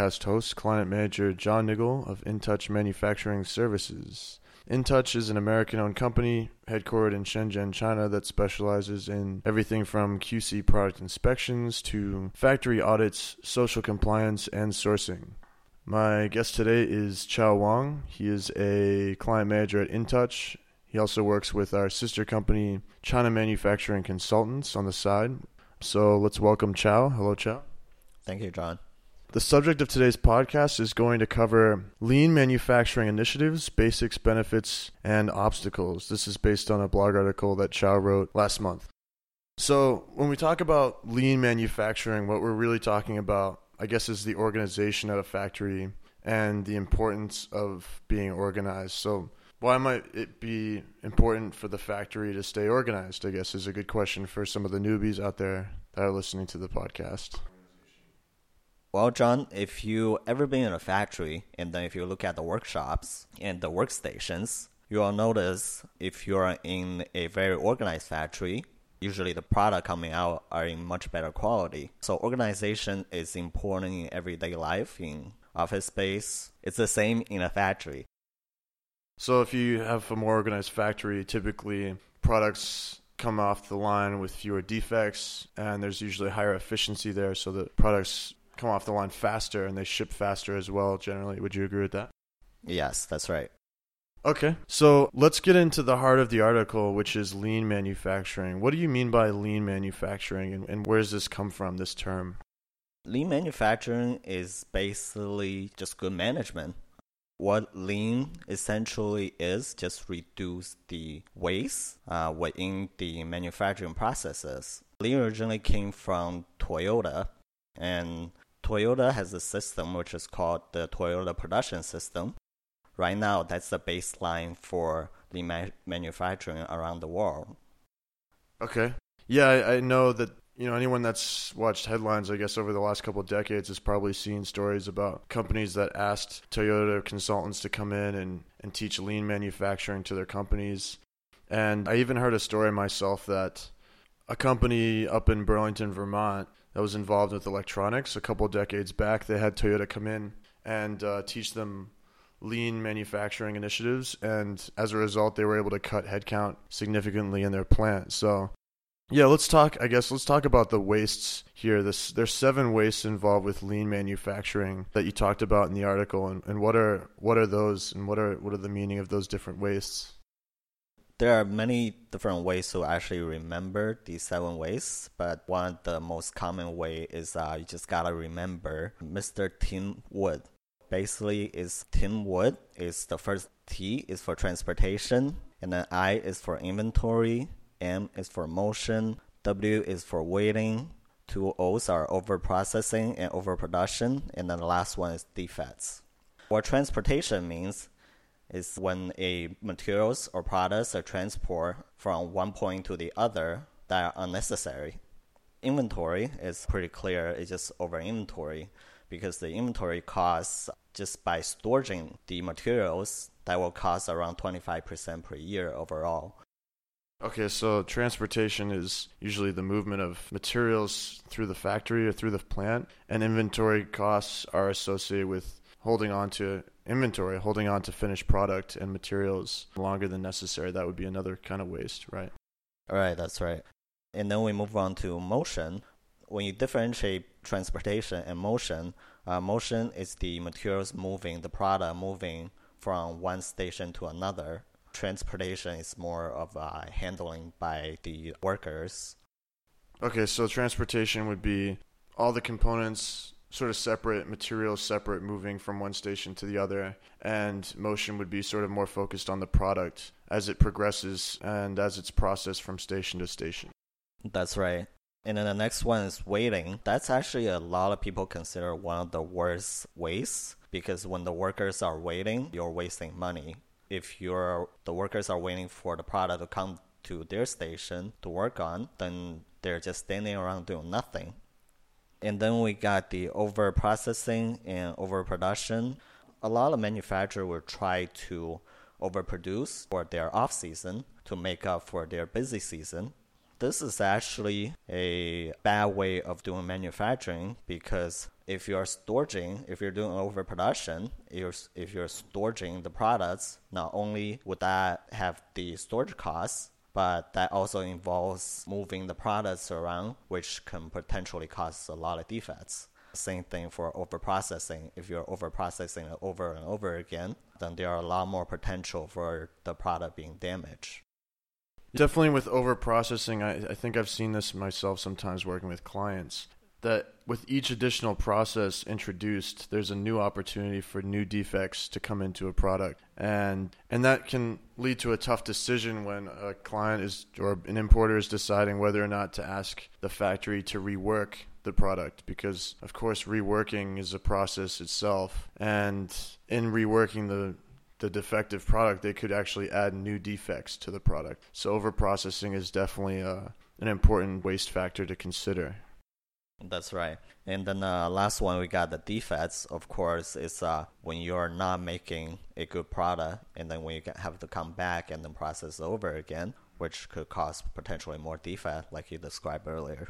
podcast host, client manager John Niggle of InTouch Manufacturing Services. InTouch is an American owned company headquartered in Shenzhen, China, that specializes in everything from QC product inspections to factory audits, social compliance, and sourcing. My guest today is Chao Wang. He is a client manager at InTouch. He also works with our sister company, China Manufacturing Consultants, on the side. So let's welcome Chao. Hello, Chao. Thank you, John. The subject of today's podcast is going to cover lean manufacturing initiatives, basics, benefits, and obstacles. This is based on a blog article that Chao wrote last month. So, when we talk about lean manufacturing, what we're really talking about I guess, is the organization at a factory and the importance of being organized. So, why might it be important for the factory to stay organized? I guess is a good question for some of the newbies out there that are listening to the podcast. Well, John, if you ever been in a factory and then if you look at the workshops and the workstations, you'll notice if you're in a very organized factory, usually the product coming out are in much better quality. So organization is important in everyday life, in office space. It's the same in a factory. So if you have a more organized factory, typically products come off the line with fewer defects and there's usually higher efficiency there so the products come off the line faster and they ship faster as well generally. Would you agree with that? Yes, that's right. Okay. So let's get into the heart of the article, which is lean manufacturing. What do you mean by lean manufacturing and, and where does this come from, this term? Lean manufacturing is basically just good management. What lean essentially is just reduce the waste uh, within the manufacturing processes. Lean originally came from Toyota, and Toyota has a system which is called the Toyota Production System, right now that's the baseline for the ma- manufacturing around the world. Okay. Yeah, I, I, know that you know anyone that's watched headlines, I guess, over the last couple of decades has probably seen stories about companies that asked Toyota consultants to come in and, and teach lean manufacturing to their companies. And I even heard a story myself that a company up in Burlington, Vermont, that was involved with electronics a couple decades back, they had Toyota come in and uh, teach them lean manufacturing initiatives, and as a result, they were able to cut headcount significantly in their plant. So, yeah, let's talk. I guess let's talk about the wastes here. This there's seven wastes involved with lean manufacturing that you talked about in the article, and, and what are what are those, and what are what are the meaning of those different wastes? There are many different ways to actually remember these seven ways, but one of the most common way is uh, you just gotta remember Mr. Tim Wood basically is Tim Wood is the first T is for transportation, and then I is for inventory, M is for motion, W is for waiting, two O's are over processing and overproduction, and then the last one is defects. What transportation means is when a materials or products are transported from one point to the other that are unnecessary. Inventory is pretty clear, it's just over inventory because the inventory costs just by storing the materials that will cost around 25% per year overall. Okay, so transportation is usually the movement of materials through the factory or through the plant, and inventory costs are associated with holding on to inventory, holding on to finished product and materials longer than necessary. That would be another kind of waste, right? All right, that's right. And then we move on to motion. When you differentiate transportation and motion, uh, motion is the materials moving, the product moving from one station to another. Transportation is more of uh, handling by the workers. Okay, so transportation would be all the components sort of separate, materials separate, moving from one station to the other, and motion would be sort of more focused on the product as it progresses and as it's processed from station to station. That's right. And then the next one is waiting. That's actually a lot of people consider one of the worst ways because when the workers are waiting, you're wasting money. If you're the workers are waiting for the product to come to their station to work on, then they're just standing around doing nothing. And then we got the over processing and overproduction. A lot of manufacturers will try to overproduce for their off season to make up for their busy season This is actually a bad way of doing manufacturing because if you're storing, if you're doing overproduction, if you're storing the products, not only would that have the storage costs, but that also involves moving the products around, which can potentially cause a lot of defects. Same thing for overprocessing. If you're overprocessing it over and over again, then there are a lot more potential for the product being damaged. Definitely with overprocessing, I, I think I've seen this myself sometimes working with clients that with each additional process introduced, there's a new opportunity for new defects to come into a product. And and that can lead to a tough decision when a client is or an importer is deciding whether or not to ask the factory to rework the product. Because of course reworking is a process itself. And in reworking the the defective product they could actually add new defects to the product. So overprocessing is definitely a, uh, an important waste factor to consider that's right. And then the uh, last one we got the defects. Of course, is uh, when you're not making a good product, and then when you have to come back and then process over again, which could cause potentially more defect, like you described earlier.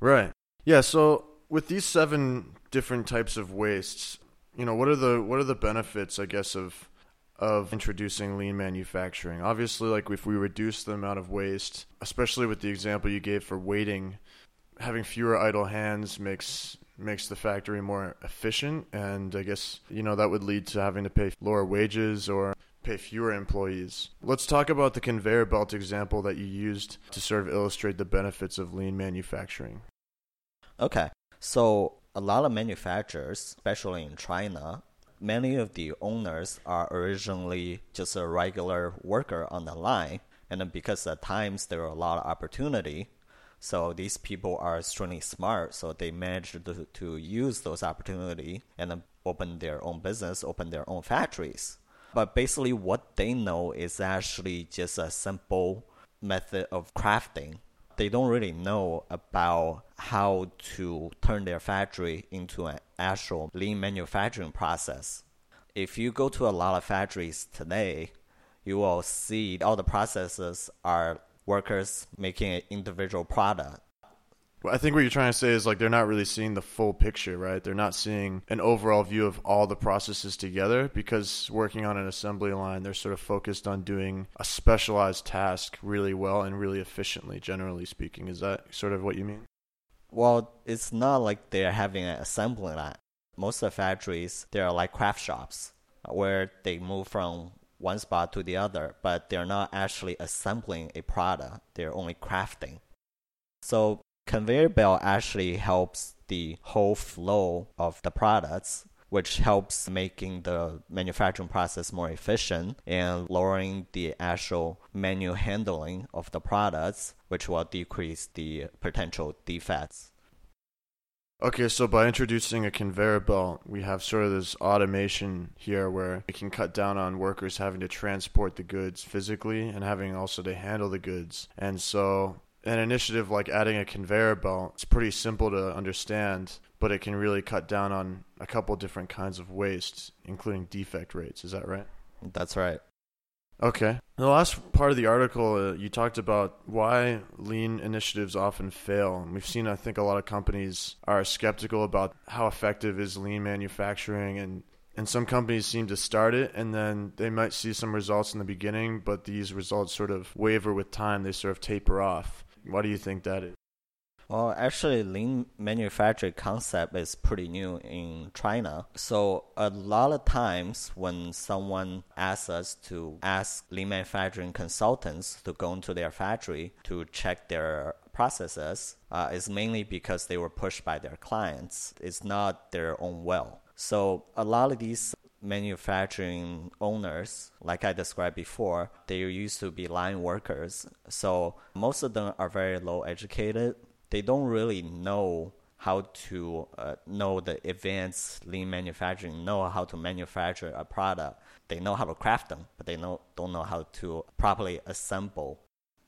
Right. Yeah, so with these seven different types of wastes, you know, what are the what are the benefits, I guess, of of introducing lean manufacturing? Obviously, like if we reduce the amount of waste, especially with the example you gave for waiting, having fewer idle hands makes makes the factory more efficient and I guess, you know, that would lead to having to pay lower wages or pay fewer employees. Let's talk about the conveyor belt example that you used to sort of illustrate the benefits of lean manufacturing. Okay. So, a lot of manufacturers, especially in China, many of the owners are originally just a regular worker on the line. And because at times there are a lot of opportunity, so these people are extremely smart. So they managed to, to use those opportunity and open their own business, open their own factories. But basically, what they know is actually just a simple method of crafting they don't really know about how to turn their factory into an actual lean manufacturing process. If you go to a lot of factories today, you will see all the processes are workers making an individual product. I think what you're trying to say is like they're not really seeing the full picture, right? They're not seeing an overall view of all the processes together because working on an assembly line, they're sort of focused on doing a specialized task really well and really efficiently, generally speaking. Is that sort of what you mean? Well, it's not like they're having an assembly line. Most of the factories, they're like craft shops where they move from one spot to the other, but they're not actually assembling a product, they're only crafting. So Conveyor belt actually helps the whole flow of the products which helps making the manufacturing process more efficient and lowering the actual manual handling of the products, which will decrease the potential defects. Okay, so by introducing a conveyor belt, we have sort of this automation here where it can cut down on workers having to transport the goods physically and having also to handle the goods. And so an initiative like adding a conveyor belt it's pretty simple to understand but it can really cut down on a couple different kinds of waste including defect rates. Is that right? That's right okay. The last part of the article uh, you talked about why lean initiatives often fail. And we've seen i think a lot of companies are skeptical about how effective is lean manufacturing and and some companies seem to start it and then they might see some results in the beginning but these results sort of waver with time. They sort of taper off. Why do you think that is? Well, actually, lean manufacturing concept is pretty new in China. So a lot of times when someone asks us to ask lean manufacturing consultants to go into their factory to check their processes, uh, it's mainly because they were pushed by their clients. It's not their own will. So a lot of these manufacturing owners, like I described before, they used to be line workers. So most of them are very low educated. They don't really know how to uh, know the advanced lean manufacturing, know how to manufacture a product. They know how to craft them, but they know, don't know how to properly assemble.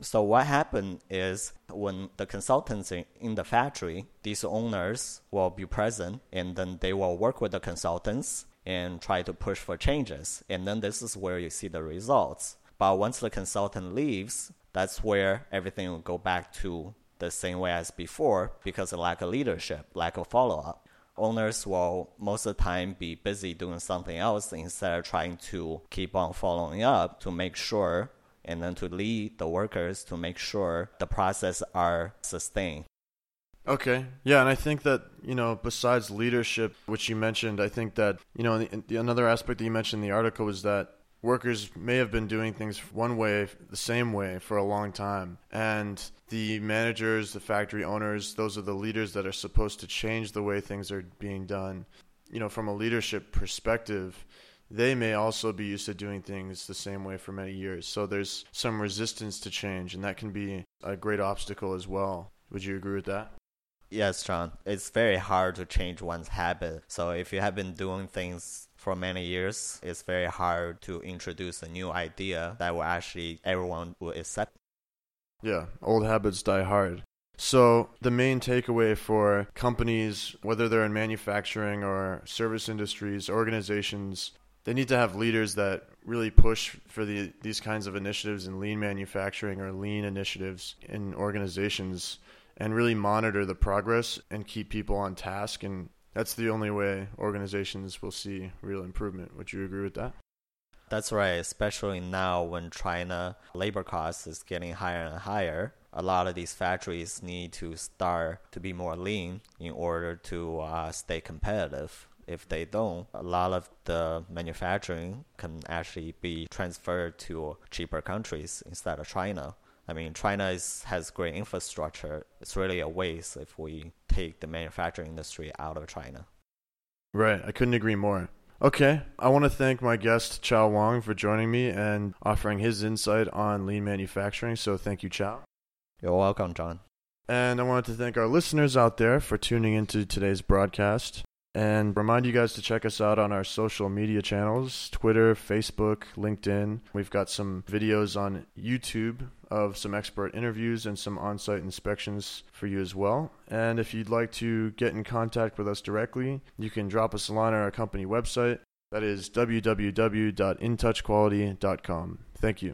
So what happened is when the consultants in the factory, these owners will be present and then they will work with the consultants and try to push for changes. And then this is where you see the results. But once the consultant leaves, That's where everything will go back to the same way as before because of lack of leadership, lack of follow up. Owners will most of the time be busy doing something else instead of trying to keep on following up to make sure and then to lead the workers to make sure the process are sustained. Okay. Yeah, and I think that, you know, besides leadership, which you mentioned, I think that, you know, the, the, another aspect that you mentioned in the article was that workers may have been doing things one way, the same way for a long time. And the managers, the factory owners, those are the leaders that are supposed to change the way things are being done. You know, from a leadership perspective, they may also be used to doing things the same way for many years. So there's some resistance to change, and that can be a great obstacle as well. Would you agree with that? Yes, John. It's very hard to change one's habit. So if you have been doing things for many years, it's very hard to introduce a new idea that will actually everyone will accept. Yeah, old habits die hard. So, the main takeaway for companies, whether they're in manufacturing or service industries, organizations, they need to have leaders that really push for the, these kinds of initiatives in lean manufacturing or lean initiatives in organizations and really monitor the progress and keep people on task. And that's the only way organizations will see real improvement. Would you agree with that? That's right, especially now when China labor costs is getting higher and higher. A lot of these factories need to start to be more lean in order to uh, stay competitive. If they don't, a lot of the manufacturing can actually be transferred to cheaper countries instead of China. I mean, China is, has great infrastructure. It's really a waste if we take the manufacturing industry out of China. Right. I couldn't agree more. Okay. I want to thank my guest, Chao Wang, for joining me and offering his insight on lean manufacturing. So thank you, Chao. You're welcome, John. And I wanted to thank our listeners out there for tuning into today's broadcast and remind you guys to check us out on our social media channels Twitter, Facebook, LinkedIn. We've got some videos on YouTube of some expert interviews and some on site inspections for you as well. And if you'd like to get in contact with us directly, you can drop us a line on our company website. That is www.intouchquality.com. Thank you.